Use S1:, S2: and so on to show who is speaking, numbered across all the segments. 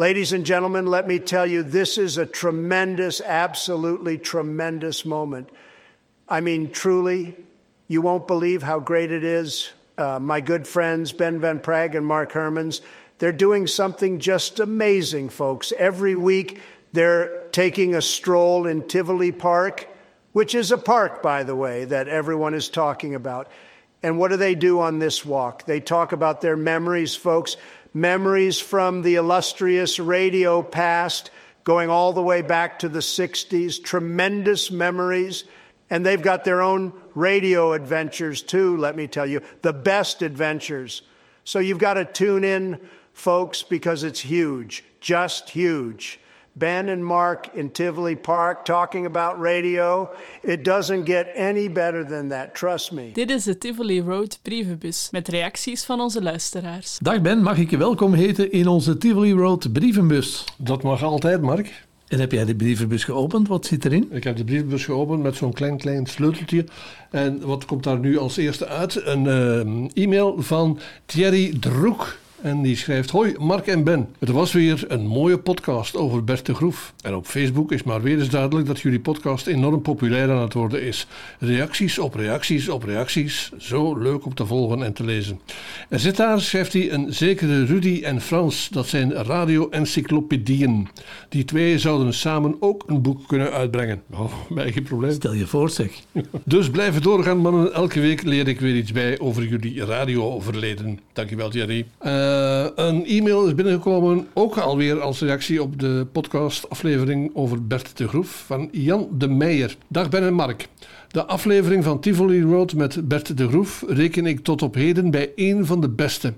S1: Ladies and gentlemen, let me tell you, this is a tremendous, absolutely tremendous moment. I mean, truly, you won't believe how great it is. Uh, my good friends, Ben Van Praag and Mark Hermans, they're doing something just amazing, folks. Every week, they're taking a stroll in Tivoli Park, which is a park, by the way, that everyone is talking about. And what do they do on this walk? They talk about their memories, folks, memories from the illustrious radio past, going all the way back to the 60s, tremendous memories. And they've got their own radio adventures too, let me tell you, the best adventures. So you've got to tune in, folks, because it's huge, just huge. Ben and Mark in Tivoli Park talking about radio. It doesn't get any better than that, trust me.
S2: Dit is de Tivoli Road brievenbus met reacties van onze luisteraars.
S3: Dag Ben, mag ik je welkom heten in onze Tivoli Road brievenbus?
S4: Dat mag altijd, Mark.
S3: En heb jij de brievenbus geopend? Wat zit erin?
S4: Ik heb de brievenbus geopend met zo'n klein, klein sleuteltje. En wat komt daar nu als eerste uit? Een uh, e-mail van Thierry Droek. En die schrijft: Hoi, Mark en Ben. Het was weer een mooie podcast over Bert de Groef. En op Facebook is maar weer eens duidelijk dat jullie podcast enorm populair aan het worden is. Reacties op reacties op reacties. Zo leuk om te volgen en te lezen. Er zit daar, schrijft hij, een zekere Rudy en Frans. Dat zijn radio-encyclopedieën. Die twee zouden samen ook een boek kunnen uitbrengen. Oh, mij geen probleem.
S3: Stel je voor, zeg.
S4: dus blijven doorgaan, mannen. Elke week leer ik weer iets bij over jullie radioverleden. Dankjewel, Thierry. Uh, uh, een e-mail is binnengekomen, ook alweer als reactie op de podcastaflevering over Bert de Groef van Jan de Meijer. Dag Ben en Mark. De aflevering van Tivoli Road met Bert de Groef reken ik tot op heden bij één van de beste.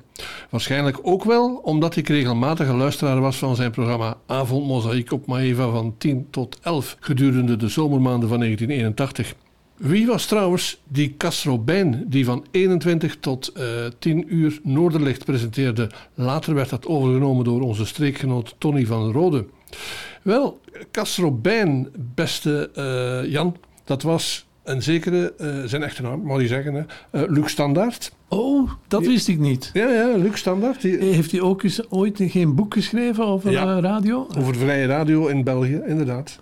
S4: Waarschijnlijk ook wel omdat ik regelmatige luisteraar was van zijn programma Avond Mozaïek op Maeva van 10 tot 11 gedurende de zomermaanden van 1981. Wie was trouwens die Castrobijn die van 21 tot uh, eh, 10 uur Noorderlicht presenteerde? Later werd dat overgenomen door onze streekgenoot Tony van Rode. Wel, Castrobijn, beste uh, Jan, dat was een zekere, uh, zijn echte naam, mag je zeggen, hè, Luc Standaard.
S3: Oh, dat wist ik niet.
S4: Ja, ja, Luc Standaard. Die...
S3: Heeft hij ook eens ooit geen boek geschreven over ja, radio?
S4: Over vrije radio in België, inderdaad.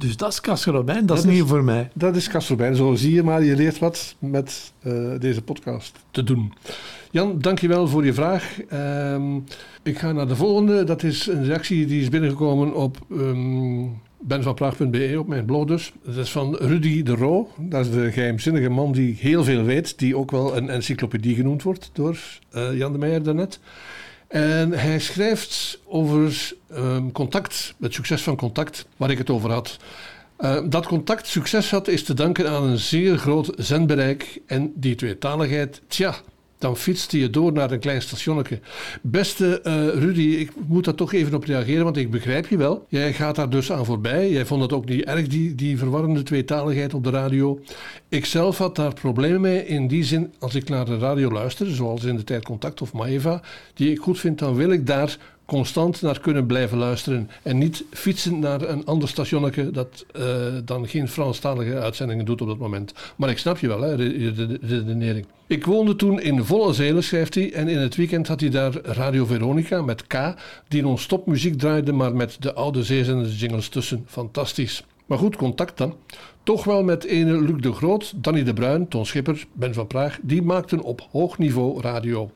S3: Dus dat is Kasselobijn, dat, is nieuw voor mij.
S4: Dat is Kasselobijn, zo zie je maar. Je leert wat met uh, deze podcast te doen. Jan, dankjewel voor je vraag. Uh, ik ga naar de volgende. Dat is een reactie die is binnengekomen op um, benvanpraag.be, op mijn blog dus. Dat is van Rudy de Roo. Dat is de geheimzinnige man die heel veel weet. Die ook wel een encyclopedie genoemd wordt door uh, Jan de Meijer daarnet. En hij schrijft over um, contact, het succes van contact, waar ik het over had. Uh, dat contact succes had, is te danken aan een zeer groot zendbereik en die tweetaligheid. Tja, dan fietste je door naar een klein stationnetje. Beste uh, Rudy, ik moet daar toch even op reageren, want ik begrijp je wel. Jij gaat daar dus aan voorbij. Jij vond het ook niet erg, die, die verwarrende tweetaligheid op de radio. Ik zelf had daar problemen mee in die zin, als ik naar de radio luister, zoals in de tijd Contact of Maeva, die ik goed vind, dan wil ik daar constant naar kunnen blijven luisteren. En niet fietsen naar een ander stationnetje dat uh, dan geen Franstalige uitzendingen doet op dat moment. Maar ik snap je wel, hè, de redenering. Ik woonde toen in Volle Zelen, schrijft hij, en in het weekend had hij daar Radio Veronica met K, die non-stop muziek draaide, maar met de oude zeezenders jingles tussen. Fantastisch. Maar goed, contact dan. Toch wel met ene Luc de Groot, Danny de Bruin, Ton Schipper, Ben van Praag, die maakten op hoog niveau radio.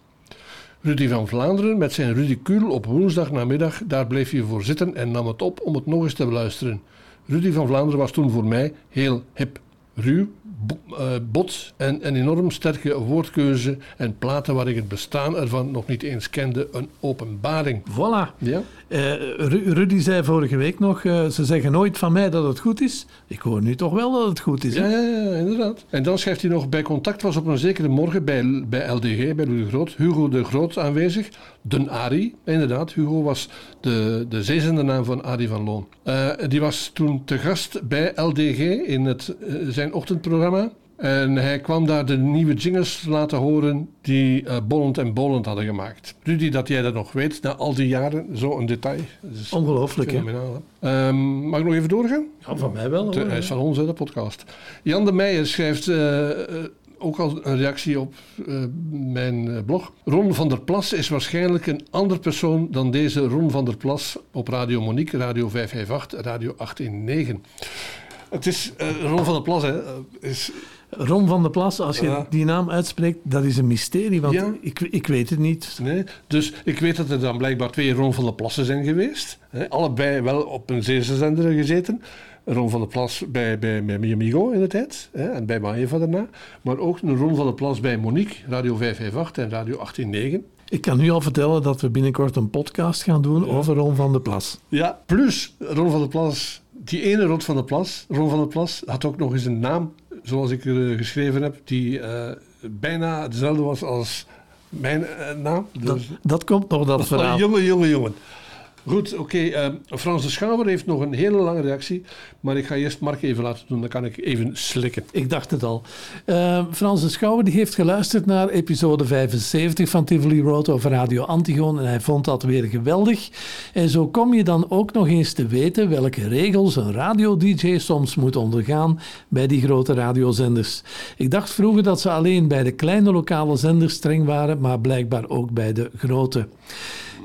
S4: Rudy van Vlaanderen met zijn ridicule op woensdag namiddag, daar bleef je voor zitten en nam het op om het nog eens te beluisteren. Rudy van Vlaanderen was toen voor mij heel hip, ruw, uh, bot en een enorm sterke woordkeuze en platen waar ik het bestaan ervan nog niet eens kende, een openbaring.
S3: Voilà. Ja? Uh, Rudy zei vorige week nog, uh, ze zeggen nooit van mij dat het goed is. Ik hoor nu toch wel dat het goed is.
S4: Ja, ja, ja, inderdaad. En dan schrijft hij nog, bij contact was op een zekere morgen bij, bij LDG, bij de Groot, Hugo de Groot aanwezig. Den Ari, inderdaad. Hugo was de, de zezende naam van Ari van Loon. Uh, die was toen te gast bij LDG in het, zijn ochtendprogramma. En hij kwam daar de nieuwe jingles laten horen die uh, Bollend en Bollend hadden gemaakt. Rudy, dat jij dat nog weet, na al die jaren, zo'n detail.
S3: Ongelooflijk, hè?
S4: Um, mag ik nog even doorgaan?
S3: Ja, van mij wel.
S4: Hoor, hij is van ons, de podcast. Jan de Meijer schrijft... Uh, ook al een reactie op uh, mijn blog. Ron van der Plas is waarschijnlijk een ander persoon dan deze Ron van der Plas op Radio Monique, Radio 558, Radio 819. Het is uh, Ron van der Plas, hè. Is,
S3: Ron van der Plas, als je die naam uitspreekt, dat is een mysterie, want ik, ik weet het niet.
S4: Nee, dus ik weet dat er dan blijkbaar twee Ron van der Plassen zijn geweest. Hè, allebei wel op een zeeuwse zender gezeten. Ron van der Plas bij, bij, bij Miamigo in de tijd hè, en bij Maeva daarna. Maar ook een Ron van der Plas bij Monique, Radio 558 en Radio 189.
S3: Ik kan nu al vertellen dat we binnenkort een podcast gaan doen over Ron van der Plas.
S4: Ja, plus Ron van der Plas, die ene Ron van der Plas, Ron van der Plas, had ook nog eens een naam zoals ik er geschreven heb, die uh, bijna dezelfde was als mijn uh, naam.
S3: Dus... Dat, dat, komt nog, dat verhaal.
S4: Jongen, jongen, jongen. Goed, oké. Uh, Frans de Schouwer heeft nog een hele lange reactie. Maar ik ga eerst Mark even laten doen, dan kan ik even slikken.
S3: Ik dacht het al. Uh, Frans de Schouwer die heeft geluisterd naar episode 75 van Tivoli Road over Radio Antigoon. En hij vond dat weer geweldig. En zo kom je dan ook nog eens te weten welke regels een radio-dj soms moet ondergaan bij die grote radiozenders. Ik dacht vroeger dat ze alleen bij de kleine lokale zenders streng waren, maar blijkbaar ook bij de grote.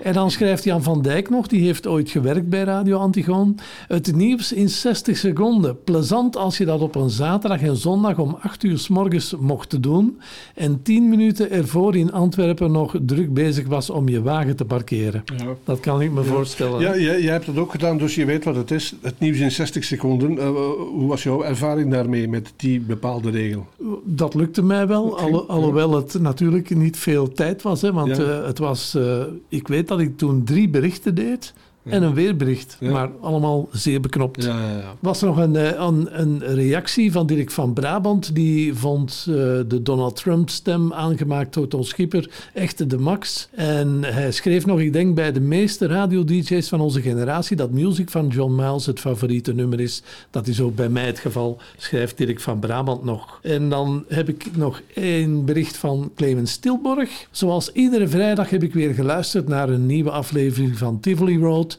S3: En dan schrijft Jan van Dijk nog, die heeft ooit gewerkt bij Radio Antigoon. Het nieuws in 60 seconden. Plezant als je dat op een zaterdag en zondag om 8 uur s morgens mocht doen. En 10 minuten ervoor in Antwerpen nog druk bezig was om je wagen te parkeren. Ja. Dat kan ik me voorstellen.
S4: Ja, jij, jij, hebt dat ook gedaan, dus je weet wat het is. Het nieuws in 60 seconden. Uh, hoe was jouw ervaring daarmee met die bepaalde regel?
S3: Dat lukte mij wel, alhoewel het natuurlijk niet veel tijd was. Hè, want uh, het was, uh, ik weet dat ik toen drie berichten deed en een weerbericht. Maar allemaal zeer beknopt. Ja, ja, ja. Was er nog een, eh, een, een, reactie van Dirk van Brabant. Die vond uh, de Donald Trump-stem aangemaakt door Ton Schipper echt de max. En hij schreef nog, ik denk bij de meeste radio-dj's van onze generatie... dat Music van John Miles het favoriete nummer is. Dat is ook bij mij het geval, schrijft Dirk van Brabant nog. En dan heb ik nog één bericht van Clemens Stilborg. Zoals iedere vrijdag heb ik weer geluisterd naar een nieuwe aflevering van Tivoli Road...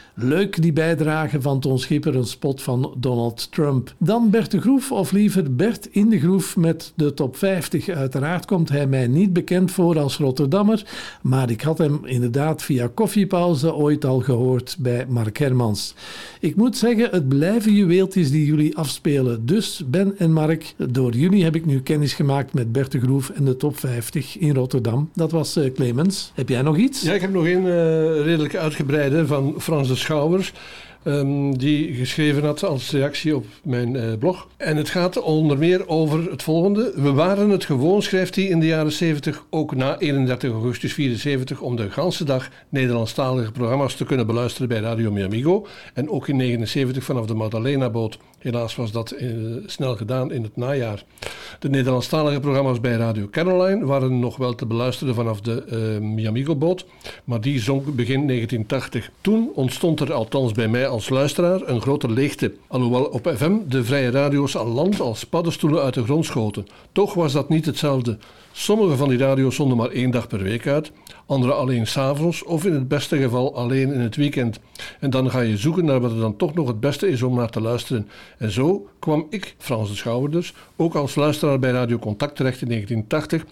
S3: Leuk die bijdrage van Ton Schipper, een spot van Donald Trump. Dan Bert de Groef, of liever Bert in de Groef met de top 50. Uiteraard komt hij mij niet bekend voor als Rotterdammer, maar ik had hem inderdaad via koffiepauze ooit al gehoord bij Mark Hermans. Ik moet zeggen, het blijven juweeltjes die jullie afspelen. Dus Ben en Mark, door jullie heb ik nu kennis gemaakt met Bert de Groef en de top 50 in Rotterdam. Dat was uh, Clemens. Heb jij nog iets?
S4: Ja, ik heb nog een uh, redelijk uitgebreide van Frans de Schouwers. Um, die geschreven had als reactie op mijn uh, blog. En het gaat onder meer over het volgende. We waren het gewoon, schrijft hij in de jaren 70, ook na 31 augustus 74, om de ganse dag Nederlandstalige programma's te kunnen beluisteren bij Radio Miamigo. En ook in 79 vanaf de Madalena-boot. Helaas was dat uh, snel gedaan in het najaar. De Nederlandstalige programma's bij Radio Caroline waren nog wel te beluisteren vanaf de uh, Miamigo-boot, maar die zonk begin 1980. Toen ontstond er althans bij mij als luisteraar een grote leegte, alhoewel op FM de vrije radio's al land als paddenstoelen uit de grond schoten. Toch was dat niet hetzelfde. Sommige van die radio's zonden maar één dag per week uit, andere alleen s'avonds of in het beste geval alleen in het weekend. En dan ga je zoeken naar wat er dan toch nog het beste is om naar te luisteren. En zo kwam ik, Frans de Schouwer dus, ook als luisteraar bij Radio Contact terecht in 1980.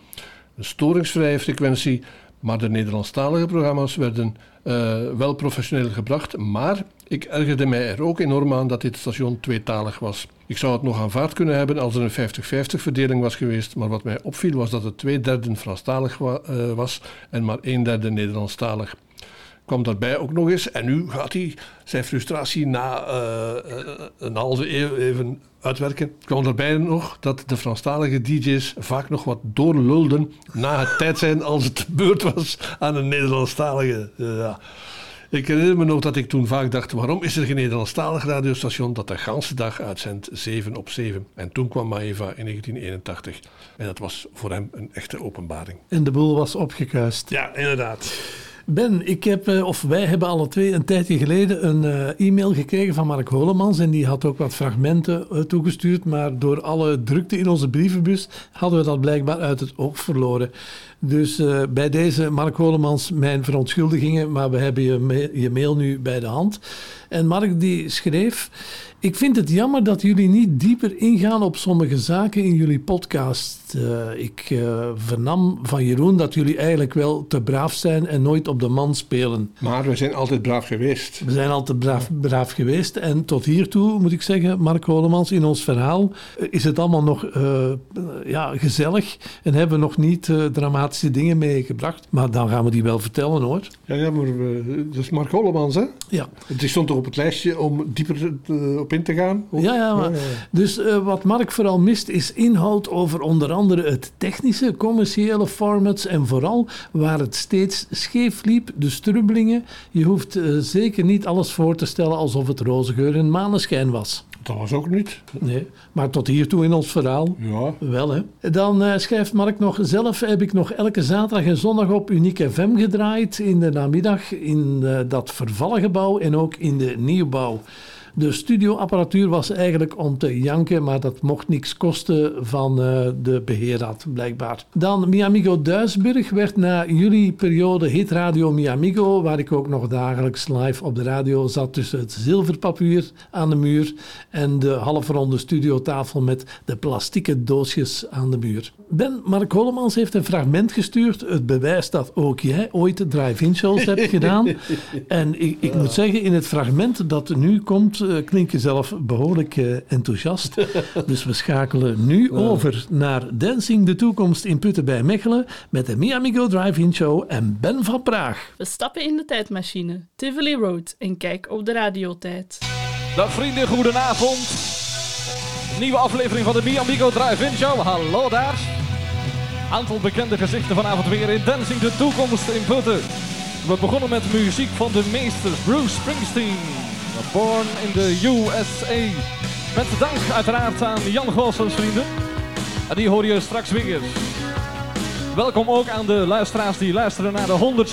S4: Een storingsvrije frequentie, maar de Nederlandstalige programma's werden uh, wel professioneel gebracht, maar ik ergerde mij er ook enorm aan dat dit station tweetalig was. Ik zou het nog aanvaard kunnen hebben als er een 50-50 verdeling was geweest, maar wat mij opviel was dat het twee derden Franstalig wa uh, was en maar een derde Nederlandstalig. Kwam daarbij ook nog eens, en nu gaat hij zijn frustratie na uh, een halve eeuw even uitwerken. Kwam daarbij nog dat de Franstalige DJ's vaak nog wat doorlulden na het tijd zijn als het beurt was aan een Nederlandstalige. ja. Ik herinner me nog dat ik toen vaak dacht: waarom is er geen Nederlandstalig radiostation dat de ganse dag uitzendt 7 op 7? En toen kwam Maeva in 1981. En dat was voor hem een echte openbaring.
S3: En de boel was opgekuist.
S4: Ja, inderdaad.
S3: Ben, ik heb, eh, of wij hebben alle twee een tijdje geleden een uh, e-mail gekregen van Mark Holemans. En die had ook wat fragmenten uh, toegestuurd. Maar door alle drukte in onze brievenbus hadden we dat blijkbaar uit het oog verloren. Dus uh, bij deze, Mark Holemans, mijn verontschuldigingen, maar we hebben je, ma je mail nu bij de hand. En Mark die schreef... Ik vind het jammer dat jullie niet dieper ingaan op sommige zaken in jullie podcast. Uh, ik uh, vernam van Jeroen dat jullie eigenlijk wel te braaf zijn en nooit op de man spelen.
S4: Maar we zijn altijd braaf geweest.
S3: We zijn altijd braaf, braaf geweest. En tot hiertoe moet ik zeggen, Mark Holemans, in ons verhaal is het allemaal nog ja, gezellig en hebben we nog niet dramatische dingen meegebracht. Maar dan gaan we die wel vertellen hoor.
S4: Ja, ja maar dat is Mark Holemans hè?
S3: Ja.
S4: Het stond toch op het lijstje om dieper op in te gaan.
S3: Ja, ja, maar, dus uh, wat Mark vooral mist is inhoud over onder andere het technische, commerciële formats en vooral waar het steeds scheef liep, de strubbelingen. Je hoeft uh, zeker niet alles voor te stellen alsof het roze geur en maneschijn was.
S4: Dat was ook niet.
S3: Nee, maar tot hiertoe in ons verhaal.
S4: Ja.
S3: Wel, hè. Dan uh, schrijft Mark nog... Zelf heb ik nog elke zaterdag en zondag op Unique FM gedraaid... in de namiddag in uh, dat vervallen gebouw en ook in de nieuwbouw. De studioapparatuur was eigenlijk om te janken, maar dat mocht niks kosten van uh, de beheerraad, blijkbaar. Dan Miamigo Duisburg werd na jullie periode Hit Radio Miamigo, waar ik ook nog dagelijks live op de radio zat tussen het zilverpapier aan de muur en de halfronde studiotafel met de plastieke doosjes aan de muur. Ben Mark Hollemans heeft een fragment gestuurd, het bewijs dat ook jij ooit drive-in shows hebt gedaan. En ik, ik moet zeggen, in het fragment dat nu komt, klink je zelf behoorlijk uh, enthousiast. dus we schakelen nu over naar Dancing de Toekomst in Putten bij Mechelen met de Miami Go Drive-In Show en Ben van Praag.
S2: We stappen in de tijdmachine, Tivoli Road en kijk op de radiotijd.
S5: Dag vrienden, goedenavond. Nieuwe aflevering van de Miami Go Drive-In Show. Hallo daar. Aantal bekende gezichten vanavond weer in Dancing de Toekomst in Putten. We begonnen met muziek van de meesters Bruce Springsteen. Born in the USA. Met dank uiteraard aan Jan Goossens vrienden. En die hoor je straks weer. Welkom ook aan de luisteraars die luisteren naar de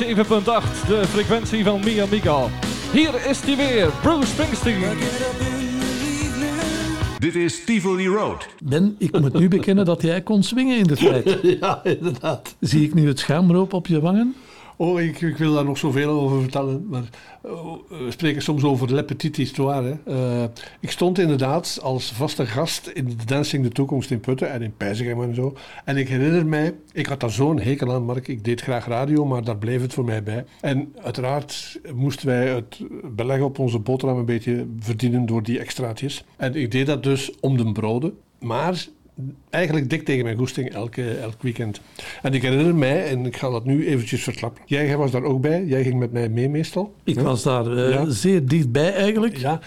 S5: 107.8, de frequentie van Miamiga. Hier is hij weer, Bruce Springsteen.
S6: Dit is Tivoli Road.
S3: Ben, ik moet nu bekennen dat jij kon swingen in de tijd.
S4: Ja, inderdaad.
S3: Zie ik nu het schaamroop op je wangen?
S4: Oh, ik, wil daar nog zoveel over vertellen. Maar uh, we spreken soms over le petite histoire. Uh, ik stond inderdaad als vaste gast in de Dancing de Toekomst in Putten en in Pijzigem en zo. En ik herinner mij, ik had daar zo'n hekel aan, Mark. Ik deed graag radio, maar daar bleef het voor mij bij. En uiteraard moesten wij het beleg op onze boterham een beetje verdienen door die extraatjes. En ik deed dat dus om de broden. Maar eigenlijk dik tegen mijn goesting elke, elk weekend. En ik herinner mij, en ik ga dat nu eventjes verklappen. Jij was daar ook bij, jij ging met mij mee meestal.
S3: Ik was daar uh, ja. zeer dichtbij eigenlijk.
S4: Ja,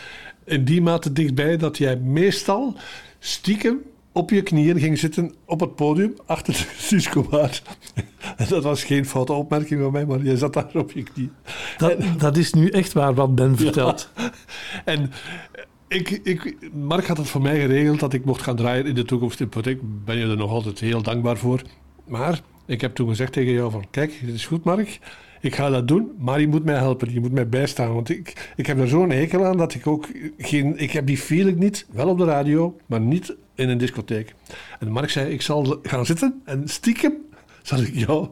S4: in die mate dichtbij dat jij meestal stiekem op je knieën ging zitten op het podium achter de Suuscobaar. dat was geen foute opmerking van mij, maar je zat daar op je knieën.
S3: Dat, en, dat is nu echt waar wat Ben vertelt.
S4: Ja. En ik, ik, Mark had het voor mij geregeld dat ik mocht gaan draaien in de toekomst in. Ik ben je er nog altijd heel dankbaar voor. Maar ik heb toen gezegd tegen jou van, kijk, het is goed Mark, ik ga dat doen, maar je moet mij helpen, je moet mij bijstaan. Want ik, ik heb er zo'n hekel aan dat ik ook geen, ik heb die feeling niet, wel op de radio, maar niet in een discotheek. En Mark zei, ik zal gaan zitten en stiekem zal ik jou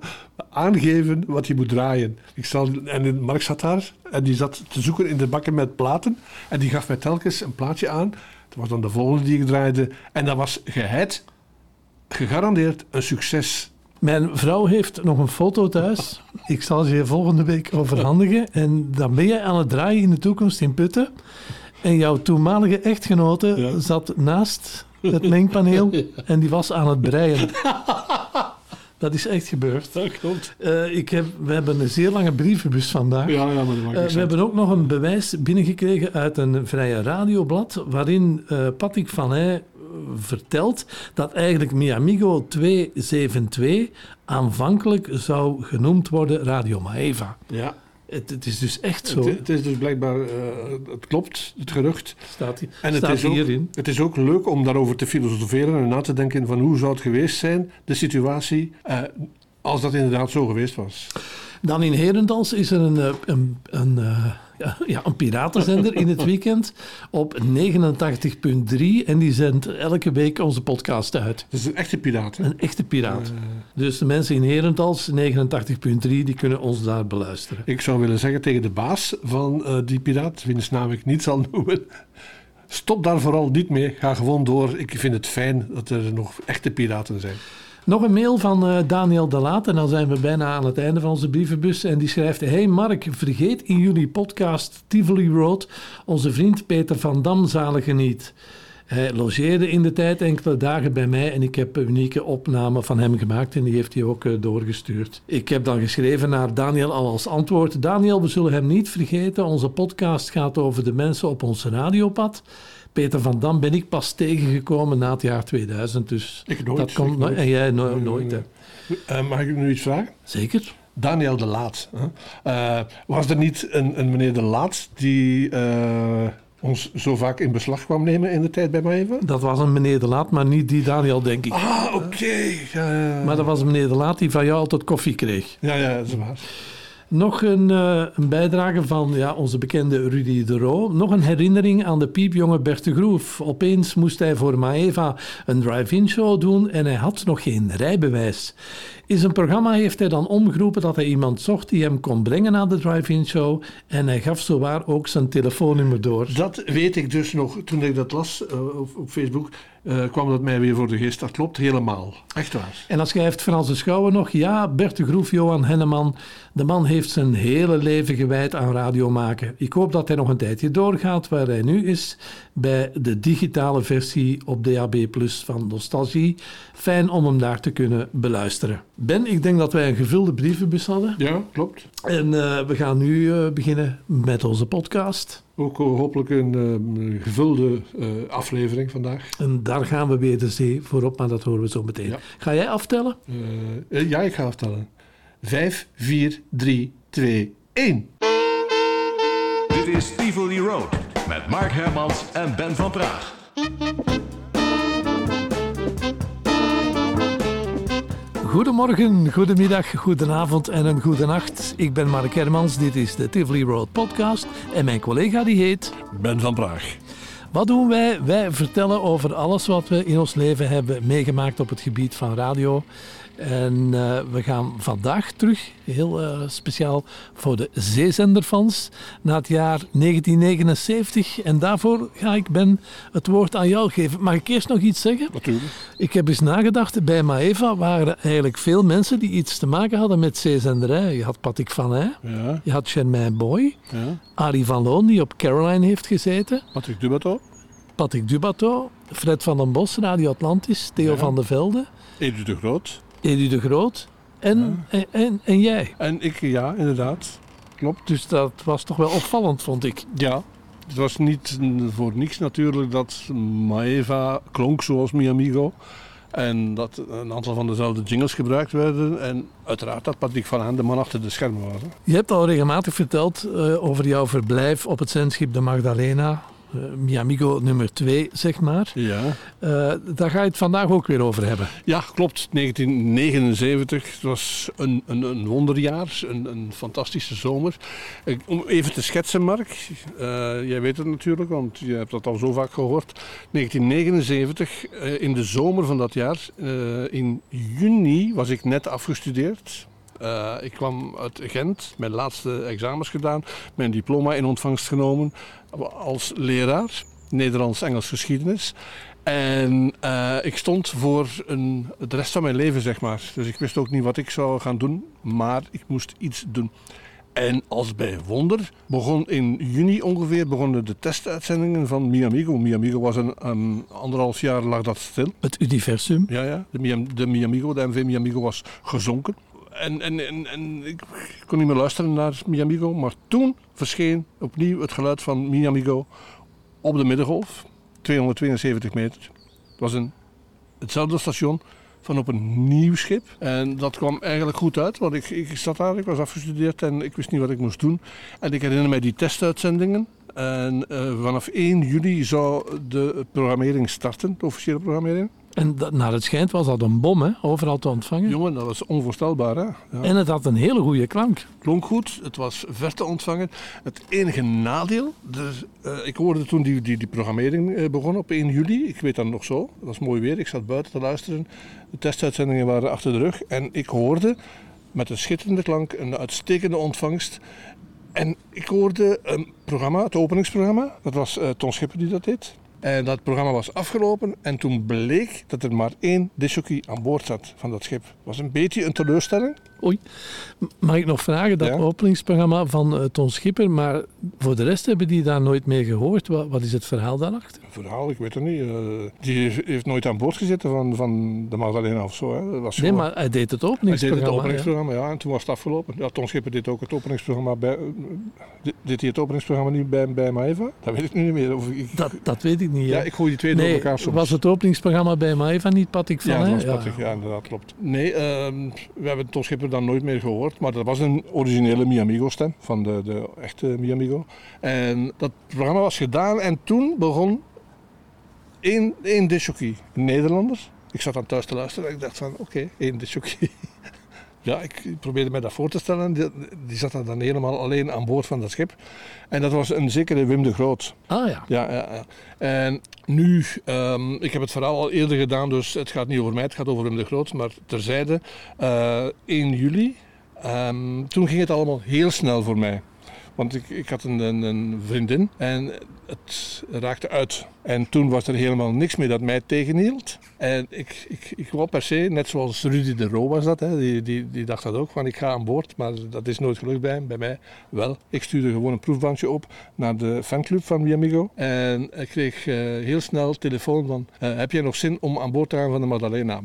S4: aangeven wat je moet draaien. Ik zal, en Mark zat daar en die zat te zoeken in de bakken met platen. En die gaf mij telkens een plaatje aan. Dat was dan de volgende die ik draaide. En dat was geheid, gegarandeerd een succes.
S3: Mijn vrouw heeft nog een foto thuis. Ik zal ze je volgende week overhandigen. En dan ben je aan het draaien in de toekomst in Putten. En jouw toenmalige echtgenote ja. zat naast het mengpaneel en die was aan het breien. Dat is echt gebeurd.
S4: Dat klopt.
S3: Uh, ik heb, we hebben een zeer lange brievenbus vandaag.
S4: Ja, ja, maar dat maakt
S3: uh, we hebben ook nog een bewijs binnengekregen uit een vrije radioblad, waarin uh, Patrick van Heij vertelt dat eigenlijk Miamigo 272 aanvankelijk zou genoemd worden Radio Maeva.
S4: Ja.
S3: Het, het, is dus echt zo.
S4: Het, het is dus blijkbaar, uh, het klopt, het gerucht.
S3: Staat, hier,
S4: en het
S3: staat
S4: is ook,
S3: hierin.
S4: Het is ook leuk om daarover te filosoferen en na te denken van hoe zou het geweest zijn, de situatie, uh, als dat inderdaad zo geweest was.
S3: Dan in Herendals is er een, een, een, een ja, een piratenzender in het weekend op 89.3 en die zendt elke week onze podcast uit.
S4: Dat is een echte piraat, hè?
S3: Een echte piraat. Dus de mensen in Herentals, 89.3, die kunnen ons daar beluisteren.
S4: Ik zou willen zeggen tegen de baas van uh, die piraat, wiens naam ik niet zal noemen... Stop daar vooral niet mee. Ga gewoon door. Ik vind het fijn dat er nog echte piraten zijn.
S3: Nog een mail van uh, Daniel de Laat en dan zijn we bijna aan het einde van onze brievenbus. En die schrijft: Hey Mark, vergeet in jullie podcast Tivoli Road onze vriend Peter van Dam zalige niet. Hij logeerde in de tijd enkele dagen bij mij en ik heb een unieke opname van hem gemaakt en die heeft hij ook uh, doorgestuurd. Ik heb dan geschreven naar Daniel al als antwoord: Daniel, we zullen hem niet vergeten. Onze podcast gaat over de mensen op ons radiopad. Peter van Dam ben ik pas tegengekomen na het jaar 2000. Dus
S4: ik nooit.
S3: Dat komt
S4: nooit.
S3: En jij no nooit. Hè.
S4: Uh, mag ik nu iets vragen?
S3: Zeker.
S4: Daniel de Laat. Uh, was er niet een, een, meneer de Laat die uh, ons zo vaak in beslag kwam nemen in de tijd bij Maeva?
S3: Dat was een meneer de Laat, maar niet die Daniel, denk ik.
S4: Ah, oké. Okay. Ja,
S3: maar dat was een meneer de Laat die van jou altijd koffie kreeg.
S4: Ja, ja, dat is waar.
S3: Nog een, uh, een, bijdrage van ja, onze bekende Rudy de Roo. Nog een herinnering aan de piepjonge Bert de Groef. Opeens moest hij voor Maeva een drive-in show doen en hij had nog geen rijbewijs. In zijn programma heeft hij dan omgeroepen dat hij iemand zocht die hem kon brengen naar de drive-in show. En hij gaf zowaar ook zijn telefoonnummer door.
S4: Dat weet ik dus nog. Toen ik dat las uh, op, op, Facebook, uh, kwam dat mij weer voor de geest. Dat klopt helemaal. Echt waar.
S3: En dan schrijft Frans de Schouwen nog. Ja, Bert de Groef, Johan Henneman. De man heeft zijn hele leven gewijd aan radio maken. Ik hoop dat hij nog een tijdje doorgaat waar hij nu is. Bij de digitale versie op DAB Plus van Nostalgie. Fijn om hem daar te kunnen beluisteren. Ben, ik denk dat wij een gevulde brievenbus hadden.
S4: Ja, klopt.
S3: En uh, we gaan nu uh, beginnen met onze podcast.
S4: Ook hopelijk een uh, gevulde aflevering vandaag.
S3: En daar gaan we weer de zee voorop, maar dat horen we zo meteen. Ja. Ga jij aftellen?
S4: ja, ik ga aftellen. 5, 4, 3, 2, 1.
S6: Dit is Tivoli Road met Mark Hermans en Ben van Praag.
S3: Goedemorgen, goedemiddag, goedenavond en een goede nacht. Ik ben Mark Hermans, dit is de Tivoli Road podcast en mijn collega die heet...
S4: Ben van Praag.
S3: Wat doen wij? Wij vertellen over alles wat we in ons leven hebben meegemaakt op het gebied van radio. En uh, we gaan vandaag terug, heel uh, speciaal voor de zeezenderfans, naar het jaar 1979. En daarvoor ga ik, Ben, het woord aan jou geven. Mag ik eerst nog iets zeggen?
S4: Natuurlijk.
S3: Ik heb eens nagedacht, bij Maeva waren er eigenlijk veel mensen die iets te maken hadden met zeezenderij. Je had Patrick van Heij,
S4: ja.
S3: je had Germain Boy,
S4: ja.
S3: Arie van Loon, die op Caroline heeft gezeten.
S4: Patrick Dubato.
S3: Patrick Dubato, Fred van den Bos, Radio Atlantis, Theo
S4: Ja.
S3: van der Velde,
S4: Edu de Groot.
S3: Edu de Groot en, en, en, en jij.
S4: En ik, ja, inderdaad. Klopt.
S3: Dus dat was toch wel opvallend, vond ik.
S4: Ja. Het was niet voor niks natuurlijk dat Maeva klonk zoals Mi Amigo. En dat een aantal van dezelfde jingles gebruikt werden. En uiteraard dat Patrick van Haan de man achter de schermen was. hè.
S3: Je hebt al regelmatig verteld eh, over jouw verblijf op het zendschip de Magdalena. Eh Mi Amigo nummer 2, zeg maar.
S4: Ja.
S3: Eh, daar ga je het vandaag ook weer over hebben.
S4: Ja, klopt. 1979. Het was een, een, een wonderjaar, een, een fantastische zomer. Ik- om even te schetsen, Mark. eh, jij weet het natuurlijk, want je hebt dat al zo vaak gehoord. 1979, eh, in de zomer van dat jaar, eh, in juni, was ik net afgestudeerd. Eh, ik kwam uit Gent, mijn laatste examens gedaan, mijn diploma in ontvangst genomen als leraar Nederlands-Engels geschiedenis. En eh, ik stond voor een, de rest van mijn leven, zeg maar. Dus ik wist ook niet wat ik zou gaan doen, maar ik moest iets doen. En als bij wonder begon in juni ongeveer begonnen de testuitzendingen van Miamigo. Miamigo was een, een anderhalf jaar lag dat stil.
S3: Het universum.
S4: Ja, ja. De, Miam- de Miamigo, de MV Miamigo was gezonken. En, en, en, ik kon niet meer luisteren naar Miamigo. Maar toen verscheen opnieuw het geluid van Miamigo op de middengolf. 272 meter. Het was een, hetzelfde station van op een nieuw schip. En dat kwam eigenlijk goed uit, want ik, ik zat daar, ik was afgestudeerd en ik wist niet wat ik moest doen. En ik herinner mij die testuitzendingen. En eh, vanaf 1 juli zou de programmering starten, de officiële programmering.
S3: En dat, naar het schijnt was dat een bom, hè? overal te ontvangen.
S4: Jongen, dat was onvoorstelbaar. Hè? Ja.
S3: En het had een hele goede klank.
S4: Klonk goed, het was ver te ontvangen. Het enige nadeel, dus, uh, ik hoorde toen die, die, die programmering uh, begon op 1 juli. Ik weet dat nog zo. Dat was mooi weer. Ik zat buiten te luisteren. De testuitzendingen waren achter de rug. En ik hoorde met een schitterende klank, een uitstekende ontvangst. En ik hoorde een programma, het openingsprogramma. Dat was uh, Ton Schipper die dat deed. En dat programma was afgelopen en toen bleek dat er maar één disjockey aan boord zat van dat schip. Was een beetje een teleurstelling.
S3: Oei. Mag ik nog vragen, dat openingsprogramma van uh, Ton Schipper, maar voor de rest hebben die daar nooit meer gehoord. Wat, wat is het verhaal daarachter?
S4: verhaal, ik weet het niet. Uh, die heeft nooit aan boord gezeten van, van de Magdalena of zo. Hè. Dat was
S3: nee, maar hij deed het openingsprogramma.
S4: Hij deed het openingsprogramma, ja. ja. En toen was het afgelopen. Ja, Ton Schipper deed ook het openingsprogramma bij... Deed hij het openingsprogramma niet bij, bij Maeva? Dat weet ik nu niet meer. Of
S3: ik, dat, dat weet ik niet.
S4: Ja, ik gooi die twee
S3: nee,
S4: door elkaar soms.
S3: was het openingsprogramma bij Maeva niet Patrick van?
S4: Ja, dat was Patrick, ja. ja. inderdaad, klopt. Nee, uh, we hebben Ton Schipper dan nooit meer gehoord. Maar dat was een originele Miamigo stem van de, de echte Miamigo. En dat programma was gedaan en toen begon één, één disjockey, een Nederlander. Ik zat dan thuis te luisteren en ik dacht van oké, één disjockey. Ja, ik probeerde mij dat voor te stellen. Die, die, zat dan helemaal alleen aan boord van dat schip. En dat was een zekere Wim de Groot.
S3: Ah ja.
S4: Ja, ja, ja. En nu, um, ik heb het verhaal al eerder gedaan, dus het gaat niet over mij, het gaat over Wim de Groot. Maar terzijde, uh, 1 juli, um, toen ging het allemaal heel snel voor mij. Want ik, ik had een, een, vriendin en het raakte uit. En toen was er helemaal niks meer dat mij tegenhield. En ik, ik, ik wou per se, net zoals Rudy de Roo was dat, hè, die, die, die dacht dat ook, van ik ga aan boord. Maar dat is nooit gelukt bij mij wel. Ik stuurde gewoon een proefbandje op naar de fanclub van Miamigo. En ik kreeg uh, heel snel telefoon van, uh, heb jij nog zin om aan boord te gaan van de Madalena?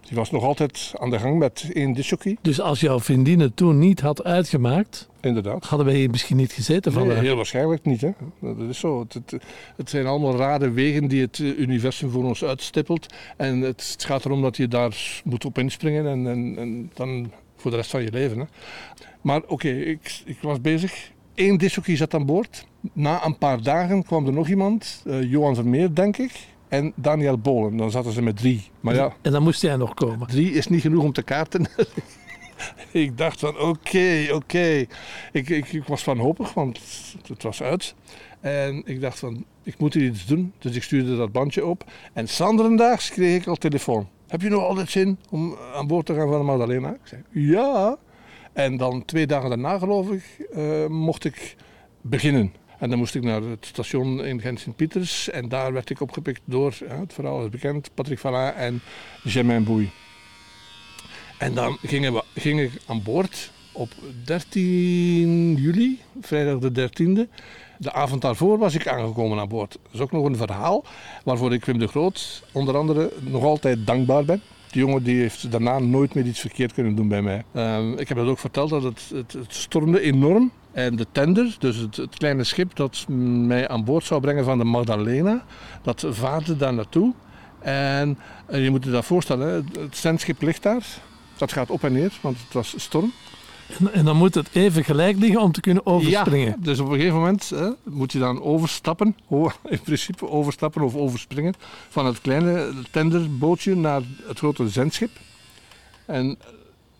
S4: Die was nog altijd aan de gang met één disjockey.
S3: Dus als jouw vriendin het toen niet had uitgemaakt,
S4: Inderdaad.
S3: hadden wij hier misschien niet gezeten van
S4: nee, heel waarschijnlijk niet. Hè. Dat is zo. Het, het, het, zijn allemaal rare wegen die het universum voor ons uitstippelt. En het gaat erom dat je daar moet op inspringen en, en, en dan voor de rest van je leven. Hè. Maar oké, okay, ik, ik was bezig. Eén disjockey zat aan boord. Na een paar dagen kwam er nog iemand, uh, Johan Vermeer denk ik, en Daniel Bolen. Dan zaten ze met drie. Maar ja,
S3: en dan moest jij nog komen.
S4: Drie is niet genoeg om te kaarten. ik dacht van oké, oké. Ik, ik, ik, was wanhopig, want het was uit. En ik dacht van, ik moet hier iets doen. Dus ik stuurde dat bandje op. En sanderendaags kreeg ik al telefoon. Heb je nog altijd zin om aan boord te gaan van de Magdalena? Ik zei, ja. En dan twee dagen daarna, geloof ik, uh, mocht ik beginnen. En dan moest ik naar het station in Gent-Sint-Pieters. En daar werd ik opgepikt door, het verhaal is bekend, Patrick Vallin en Germain Bouy. En dan gingen, we, ik aan boord op 13 juli, vrijdag de 13e. De avond daarvoor was ik aangekomen aan boord. Dat is ook nog een verhaal waarvoor ik Wim de Groot onder andere nog altijd dankbaar ben. Die jongen die heeft daarna nooit meer iets verkeerd kunnen doen bij mij. Uh, ik heb dat ook verteld dat het, het, het stormde enorm. En de tender, dus het, het, kleine schip dat mij aan boord zou brengen van de Magdalena, dat vaarde daar naartoe. En, en je moet je dat voorstellen, het zendschip ligt daar. Dat gaat op en neer, want het was storm.
S3: En, en, dan moet het even gelijk liggen om te kunnen overspringen.
S4: Ja, dus op een gegeven moment hè, moet je dan overstappen, in principe overstappen of overspringen, van het kleine tenderbootje naar het grote zendschip. En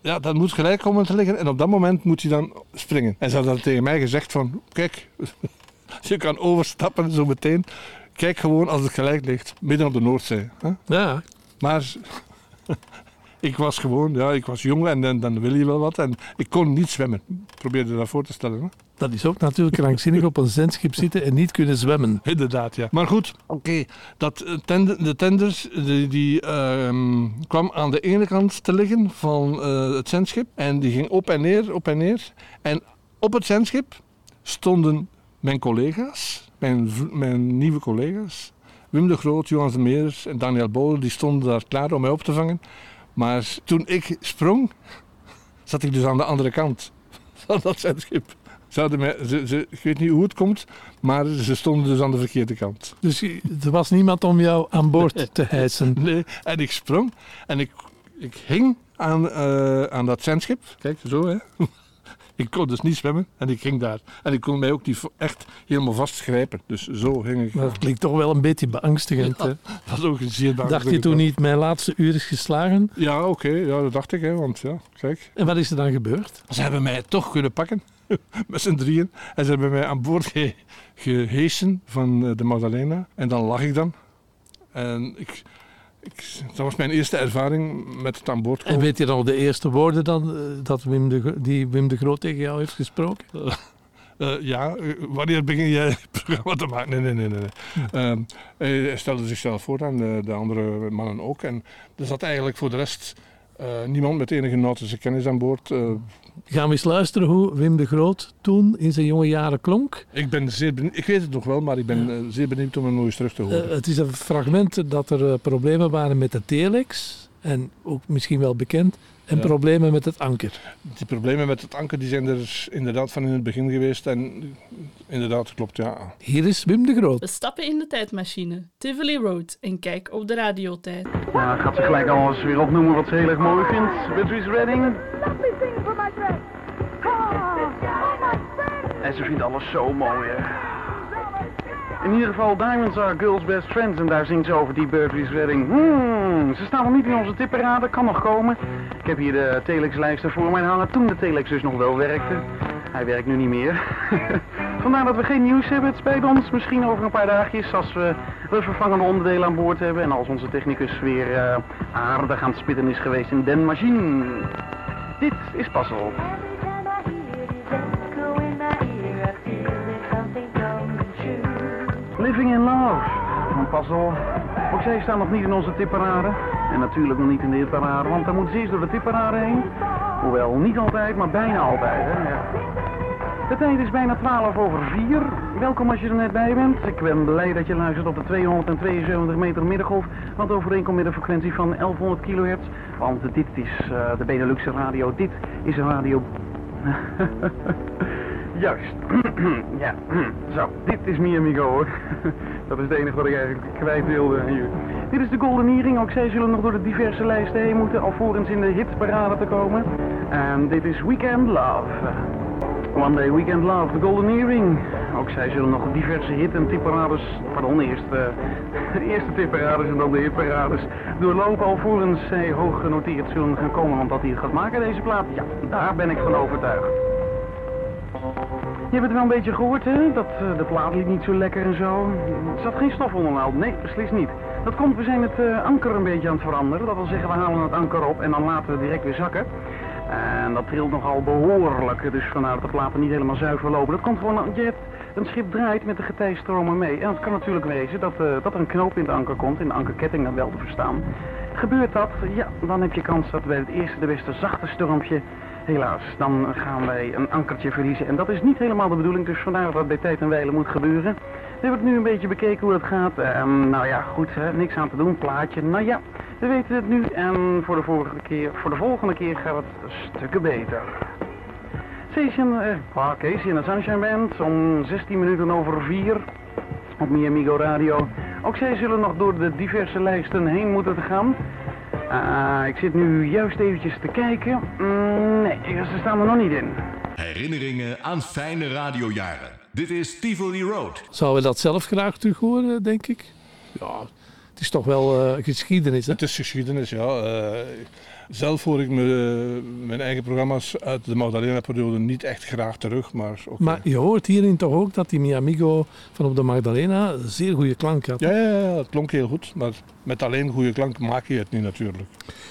S4: ja, dat moet gelijk komen te liggen en op dat moment moet je dan springen. En ze hadden dan tegen mij gezegd van, kijk, je kan overstappen zo meteen. Kijk gewoon als het gelijk ligt, midden op de Noordzee. Hè?
S3: Ja.
S4: Maar ik was gewoon, ja, ik was jong en, en, dan wil je wel wat. En ik kon niet zwemmen. Probeerde dat voor te stellen. Hè?
S3: Dat is ook natuurlijk krankzinnig op een zendschip zitten en niet kunnen zwemmen.
S4: Inderdaad, ja. Maar goed, oké. dat eh, tender, de tenders die, die uh, kwam aan de ene kant te liggen van uh, het zendschip. En die ging op en neer, op en neer. En op het zendschip stonden mijn collega's, mijn, mijn nieuwe collega's. Wim de Groot, Johan de Meers en Daniel Bolen, die stonden daar klaar om mij op te vangen. Maar toen ik sprong, zat ik dus aan de andere kant van dat zendschip. Ze mij, ze, ze, ik weet niet hoe het komt, maar ze stonden dus aan de verkeerde kant.
S3: Dus er was niemand om jou aan boord te hijsen?
S4: Nee, en ik sprong en ik, ik hing aan, uh, aan dat zendschip. Kijk, zo hè. Ik kon dus niet zwemmen en ik ging daar. En ik kon mij ook niet echt helemaal vastgrijpen. Dus zo ging ik.
S3: Maar dat klinkt toch wel een beetje beangstigend. hè?
S4: Dat was ook een zeer
S3: Dacht je toen niet, mijn laatste uur is geslagen?
S4: Ja, oké. ja, dat dacht ik. Hè, want ja, kijk.
S3: En wat is er dan gebeurd?
S4: Ze hebben mij toch kunnen pakken. Met z'n drieën. En ze hebben mij aan boord ge gehesen van eh, de Magdalena. En dan lag ik dan. En ik, ik, dat was mijn eerste ervaring met het aan boord
S3: En
S4: komen.
S3: weet je nog de eerste woorden dan eh, dat Wim de, die Wim de Groot tegen jou heeft gesproken?
S4: Eh, ja, wanneer begin jij het programma te maken? Nee, nee, nee. nee. Ehm, hij stelde zichzelf voor aan de, de andere mannen ook. En er zat eigenlijk voor de rest eh, niemand met enige nautische kennis aan boord. Eh,
S3: Gaan we eens luisteren hoe Wim de Groot toen in zijn jonge jaren klonk?
S4: ik ben zeer benieuwd. Ik weet het nog wel, maar ik ben eh, zeer benieuwd om hem nog eens terug te horen.
S3: Het is een fragment dat er problemen waren met de telex. En ook misschien wel bekend. En
S4: Ja.
S3: problemen met het anker.
S4: Die problemen met het anker die zijn er inderdaad van in het begin geweest. En inderdaad, klopt, ja.
S3: Hier is Wim de Groot.
S2: We stappen in de tijdmachine, Tivoli Road, en kijk op de radiotijd.
S7: Ja, gaat ze gelijk alles weer opnoemen wat ze heel erg mooi vindt. Beatrice Redding.
S8: Lovely thing for my dress. Oh, my friend.
S7: En ze vindt alles zo mooi, hè. In ieder geval, Diamonds are girls' best friends. En daar zingt ze over die Beatrice Redding. Hmm, ze staan nog niet in onze tipperade, kan nog komen. Ik heb hier de telexlijsten voor mij hangen toen de telex dus nog wel werkte. Hij werkt nu niet meer. Vandaar dat we geen nieuws hebben. Het spijt ons. Misschien over een paar dagjes als we de vervangende onderdelen aan boord hebben. En als onze technicus weer eh, aardig aan het spitten is geweest in den machine. Dit is Passel. Living in Love van Passel. Ook zij staan nog niet in onze tipparade. En natuurlijk nog niet in de hitparade, want dan moeten ze eerst door de tipparade heen. Hoewel, niet altijd, maar bijna altijd. Hè? De tijd is bijna 12 over 4. Welkom als je er net bij bent. Ik ben blij dat je luistert op de 272 meter middengolf. Wat overeenkomt met een frequentie van 1100 kilohertz. Want dit is eh, de Beneluxe radio. Dit is een radio... Juist. ja, zo. Dit is Mi Amigo hoor. Dat is het enige wat ik eigenlijk kwijt wilde hier. Dit is de Golden Earring. Ook zij zullen nog door de diverse lijsten heen moeten alvorens in de hitparade te komen. En dit is Weekend Love. One Day Weekend Love, de Golden Earring. Ook zij zullen nog diverse hit- en tipparades, pardon, eerst eh, de eerste tipparades en dan de hitparades, doorlopen alvorens zij hoog genoteerd zullen gaan komen. Want dat hij het gaat maken, deze plaat, ja, daar ben ik van overtuigd. Je hebt het wel een beetje gehoord, hè? Dat eh, de plaat liep niet zo lekker en zo. Er zat geen stof onderhoud. Nee, beslist niet. Dat komt, we zijn het eh, anker een beetje aan het veranderen. Dat wil zeggen, we halen het anker op en dan laten we het direct weer zakken. En dat trilt nogal behoorlijk, dus vandaar dat de platen niet helemaal zuiver lopen. Dat komt gewoon, je hebt, een schip draait met de getijstromen mee. En het kan natuurlijk wezen dat, eh, dat er een knoop in de anker komt, in de ankerketting dan wel te verstaan. Gebeurt dat, ja, dan heb je kans dat bij het eerste de beste zachte stormpje Helaas, dan gaan wij een ankertje verliezen. En dat is niet helemaal de bedoeling, dus vandaar dat bij tijd en wijle moet gebeuren. We hebben het nu een beetje bekeken hoe het gaat. Ehm, nou ja, goed, hè, niks aan te doen, plaatje. Nou ja, we weten het nu en voor de, vorige keer, voor de volgende keer gaat het stukken beter. Station, eh, ah, Casey en de Sunshine Band om 16 minuten over 4 op Mi Amigo Radio. Ook zij zullen nog door de diverse lijsten heen moeten te gaan. Ah, ik zit nu juist eventjes te kijken. Mm, nee, ze staan er nog niet in.
S6: Herinneringen aan fijne radiojaren. Dit is Tivoli Road.
S3: Zouden we dat zelf graag terug horen, denk ik? Ja, het is toch wel eh, geschiedenis, hè?
S4: Het is geschiedenis, ja. Eh, zelf hoor ik me, mijn eigen programma's uit de Magdalena-periode niet echt graag terug, maar.
S3: Maar je hoort hierin toch ook dat die Mi Amigo van op de Magdalena zeer goede klank had.
S4: Ja, ja, ja, het klonk heel goed, maar met alleen goede klank maak je het niet natuurlijk.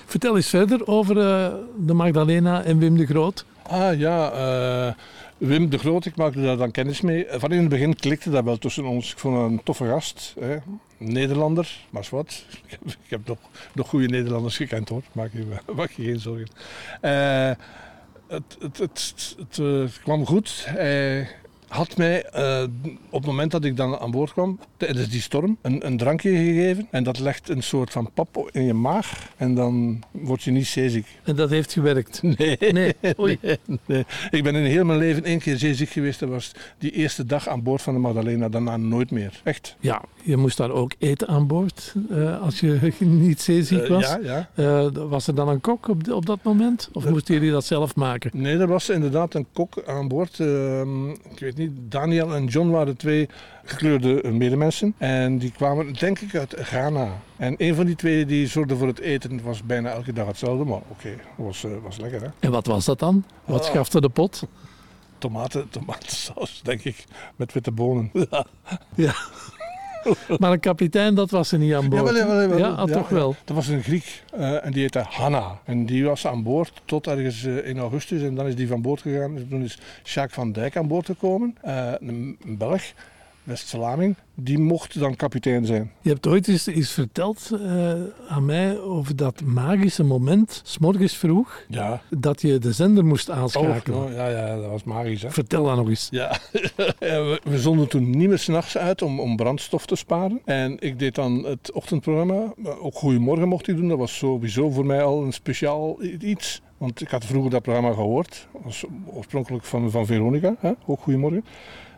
S3: Vertel eens verder over eh, de Magdalena en Wim de Groot.
S4: Ah ja, eh, Wim de Groot, ik maakte daar dan kennis mee. Van in het begin klikte dat wel tussen ons. Ik vond hem een toffe gast, hè. Nederlander, maar wat. Ik heb, ik heb nog, nog goede Nederlanders gekend hoor, maak je, maak je geen zorgen. Eh, het het, het, het, eh, kwam goed. Hij had mij eh, op het moment dat ik dan aan boord kwam, tijdens die storm, een, een drankje gegeven. En dat legt een soort van pap in je maag. En dan word je niet zeeziek.
S3: En dat heeft gewerkt.
S4: Nee.
S3: Nee, oei.
S4: Nee. Ik ben in heel mijn leven één keer zeeziek geweest. Dat was die eerste dag aan boord van de Magdalena. Daarna nooit meer. Echt.
S3: Ja, je moest daar ook eten aan boord eh, als je niet zeeziek
S4: Eh,
S3: was.
S4: ja, ja.
S3: Was er dan een kok op, op dat moment? Of moesten jullie dat zelf maken?
S4: Nee, er was inderdaad een kok aan boord. Ehm, ik weet niet, Daniel en John waren twee gekleurde medemensen. En die kwamen denk ik uit Ghana. En een van die twee die zorgde voor het eten was bijna elke dag hetzelfde. Maar oké, was, eh, was lekker hè.
S3: En wat was dat dan? Wat
S4: Oh.
S3: schafte de pot?
S4: Tomaten, tomatensaus denk ik, met witte bonen.
S3: Ja. Maar een kapitein, dat was er niet aan boord. Ja, ah,
S4: Ja,
S3: toch wel.
S4: Dat was een Griek eh, en die heette Hanna. En die was aan boord tot ergens eh, in augustus. En dan is die van boord gegaan. En toen is Jacques van Dijk aan boord gekomen. Eh, een, een Belg, West-Vlaming. Die mocht dan kapitein zijn.
S3: Je hebt ooit eens verteld eh, aan mij over dat magische moment, s morgens vroeg,
S4: Ja.
S3: dat je de zender moest aanschakelen.
S4: oh, ja, ja, dat was magisch. Hè?
S3: Vertel dat nog eens.
S4: Ja, we, we zonden toen niet meer s'nachts uit om, om brandstof te sparen. En ik deed dan het ochtendprogramma. Maar Ook Goedemorgen mocht ik doen. Dat was sowieso voor mij al een speciaal iets. Want ik had vroeger dat programma gehoord. Was oorspronkelijk van, van Veronica. Hè? Ook Goedemorgen.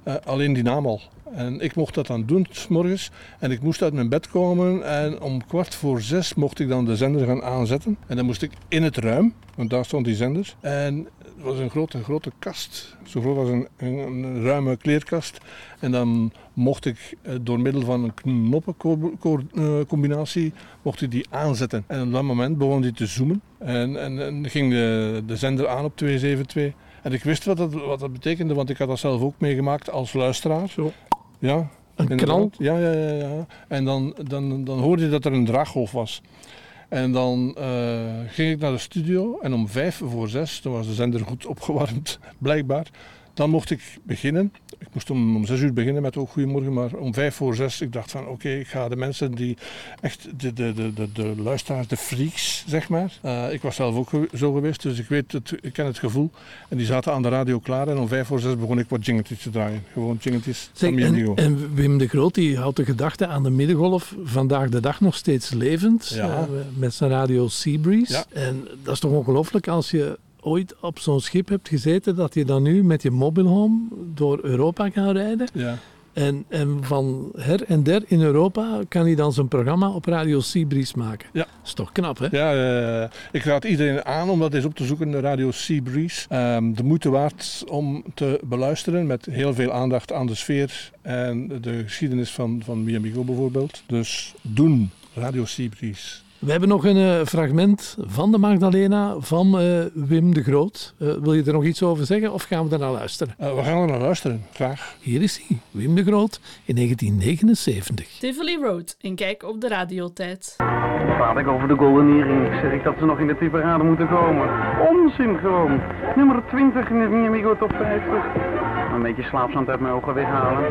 S4: Eh, alleen die naam al. En ik mocht dat dan doen, morgens. En ik moest uit mijn bed komen. En om kwart voor zes mocht ik dan de zender gaan aanzetten. En dan moest ik in het ruim, want daar stond die zender. En het was een grote, grote kast. Zo groot als een, een, een ruime kleerkast. En dan mocht ik eh, door middel van een knoppencombinatie mocht ik die aanzetten. En op dat moment begon die te zoomen. En, en, en ging de, de zender aan op 272. En ik wist wat dat, wat dat betekende, want ik had dat zelf ook meegemaakt als luisteraar.
S3: Zo.
S4: Ja,
S3: Een knal?
S4: Ja, ja, ja, ja. En dan, dan, dan hoorde je dat er een draaggolf was. En dan eh, ging ik naar de studio en om vijf voor zes, toen was de zender goed opgewarmd, blijkbaar. Dan mocht ik beginnen. Ik moest om, om zes uur beginnen met ook Goedemorgen, maar om vijf voor zes, ik dacht van oké, ik ga de mensen die echt, de, de, de, de, de luisteraars, de freaks, zeg maar. Eh, ik was zelf ook zo geweest, dus ik weet het, ik ken het gevoel. En die zaten aan de radio klaar en om vijf voor zes begon ik wat jingetjes te draaien. Gewoon jingetjes
S3: Zeg, en, en Wim de Groot die houdt de gedachte aan de middengolf vandaag de dag nog steeds levend.
S4: Ja.
S3: eh, met zijn radio Seabreeze.
S4: Ja.
S3: En dat is toch ongelooflijk als je ooit op zo'n schip hebt gezeten, dat je dan nu met je mobile home door Europa kan rijden.
S4: Ja.
S3: En, en van her en der in Europa kan hij dan zijn programma op Radio Seabreeze maken.
S4: Ja.
S3: Dat is toch knap, hè?
S4: Ja, ik raad iedereen aan om dat eens op te zoeken, de Radio Seabreeze. Ehm de moeite waard om te beluisteren met heel veel aandacht aan de sfeer en de geschiedenis van, van Miamigo bijvoorbeeld. Dus doen, Radio Seabreeze.
S3: We hebben nog een eh, fragment van de Magdalena van eh, Wim de Groot. Eh, wil je er nog iets over zeggen of gaan we er naar luisteren?
S4: Eh, we gaan er naar luisteren, graag.
S3: Hier is hij, Wim de Groot in 1979.
S2: Tivoli Road en kijk op de radiotijd.
S7: Praat ik over de Golden Earring, zeg ik dat ze nog in de tipperade moeten komen. Onzin gewoon. Nummer 20 in de Miamigo Top 50. Een beetje slaapzand uit mijn ogen weghalen.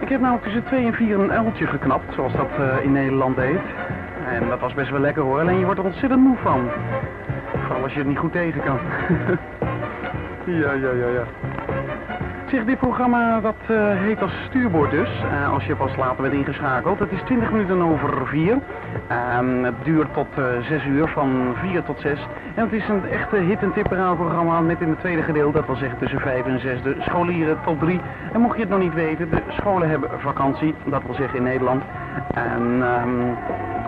S7: Ik heb nou tussen 2 en 4 een uiltje geknapt, zoals dat eh, in Nederland heet. En dat was best wel lekker hoor, alleen je wordt er ontzettend moe van. Vooral als je het niet goed tegen kan. ja, ja, ja, ja. Zeg, dit programma dat eh, heet als stuurboord dus, eh, als je pas later bent ingeschakeld. Het is 20 minuten over 4. Ehm, het duurt tot eh 6 uur, van 4 tot 6. En het is een echte hit- en tipperaalprogramma met in het tweede gedeelte, dat wil zeggen tussen 5 en 6, de scholieren top 3. En mocht je het nog niet weten, de scholen hebben vakantie, dat wil zeggen in Nederland. En ehm,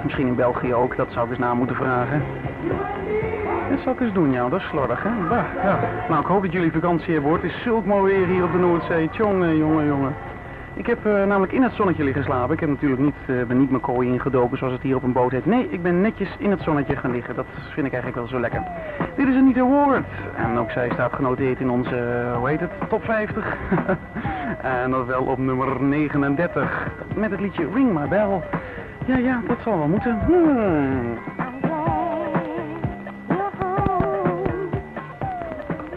S7: misschien in België ook, dat zou ik eens na moeten vragen. Dat zal ik eens doen, ja. Dat is slordig, hè? Bah, ja. Nou, ik hoop dat jullie vakantie hebben, hoor. Het is zulk mooi weer hier op de Noordzee. Jongen, jongen, jongen. Ik heb eh, namelijk in het zonnetje liggen slapen. Ik heb natuurlijk niet, eh, ben niet mijn kooi ingedoken zoals het hier op een boot heet. Nee, ik ben netjes in het zonnetje gaan liggen. Dat vind ik eigenlijk wel zo lekker. Dit is Anita Ward. En ook zij staat genoteerd in onze, eh, hoe heet het, top 50. en dat wel op nummer 39. Met het liedje Ring My Bell. Ja, ja, dat zal wel moeten. Hmm.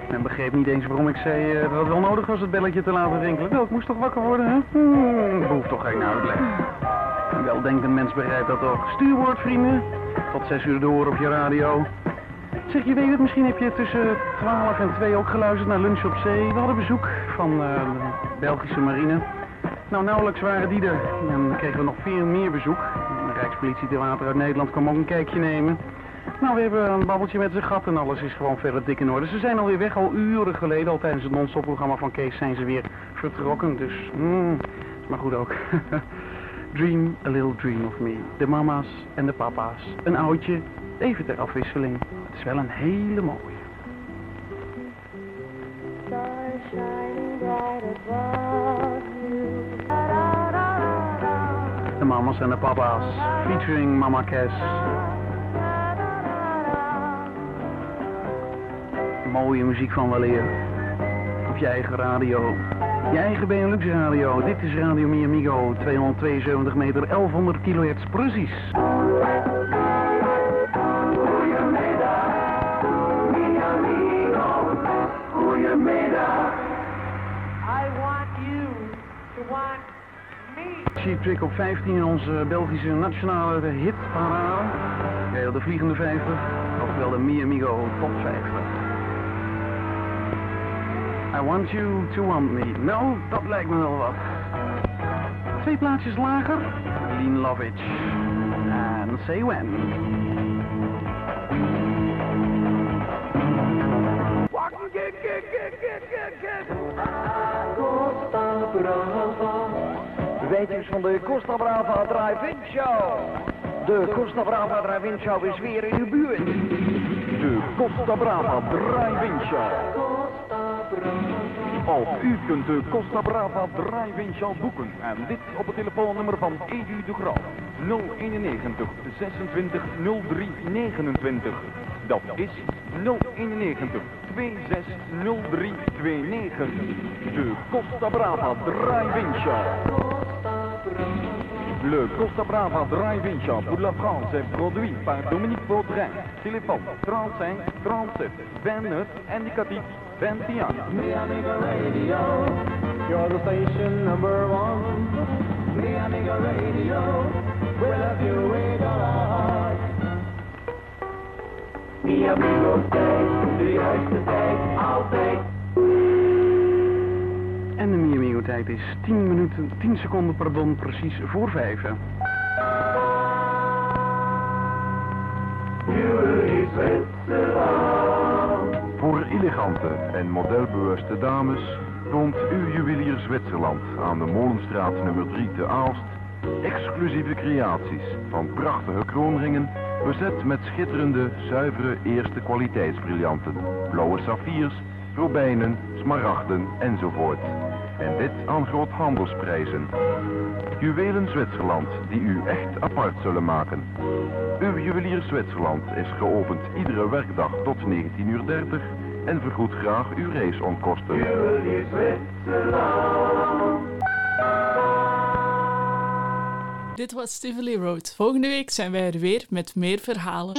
S7: En begreep niet eens waarom ik zei eh, dat het wel nodig was het belletje te laten rinkelen. Wel, ik moest toch wakker worden, hè? Hmm, behoeft toch geen uitleg. Een weldenkend mens begrijpt dat toch. Stuurwoord, vrienden. Tot zes uur door op je radio. Zeg, je weet het, misschien heb je tussen 12 en 2 ook geluisterd naar Lunch op Zee. We hadden bezoek van eh, de Belgische marine. Nou, nauwelijks waren die er. En dan kregen we nog veel meer bezoek. De Rijkspolitie Water uit Nederland kwam ook een kijkje nemen. Nou, we hebben een babbeltje met ze gehad en alles is gewoon verder dik in orde. Ze zijn alweer weg, al uren geleden. Al tijdens het non-stop programma van Kees zijn ze weer vertrokken. Dus, mm, is maar goed ook. Dream a little dream of me. De mama's en de papa's. Een oudje, even ter afwisseling. Het is wel een hele mooie.
S8: Stars bright above
S7: De mama's en de papa's. Featuring Mama Cass. Mooie muziek van weleer. Op je eigen radio. Je eigen Benelux radio. Dit is Radio Mi Amigo. 272 meter, 1100 kilohertz precies. Cheap Trick op 15 in onze Belgische nationale hitparade. Ja, de Vliegende 50. Oftewel de Mi Amigo Top 50. I want you to want me. Nou, dat lijkt me wel wat. Twee plaatsjes lager. Lean Lovitch. En Say When.
S9: Costa Brava. Van de Costa Brava Drive-In Show. De Costa Brava Drive-In Show is weer in uw buurt.
S10: De Costa Brava Drive-In Show. Ook u kunt de Costa Brava Drive-In Show boeken. En dit op het telefoonnummer van Edu de Graaf. 091 26 03 29. Dat is 091 26 03 29. De Costa Brava Drive-In Show. Le Costa Brava Drive-In Show pour la France est produit par Dominique Baudrin. Téléphone 35 37 29 indicatif 21.
S9: You're the station number one. Me amigo radio. We'll have you with our heart. Mi amigo stay. De altijd.
S7: En de Mi Amigo tijd is 10 minuten, 10 seconden, pardon, precies voor 5.
S6: Voor elegante en modelbewuste dames toont uw juwelier Zwitserland aan de Molenstraat nummer 3 te Aalst exclusieve creaties van prachtige kroonringen bezet met schitterende, zuivere eerste kwaliteitsbriljanten, blauwe saffiers, robijnen, smaragden enzovoort. En dit aan groothandelsprijzen. Juwelen Zwitserland die u echt apart zullen maken. Uw juwelier Zwitserland is geopend iedere werkdag tot 19.30 uur en vergoedt graag uw reisonkosten.
S2: Dit was Tivoli Road. Volgende week zijn wij er weer met meer verhalen.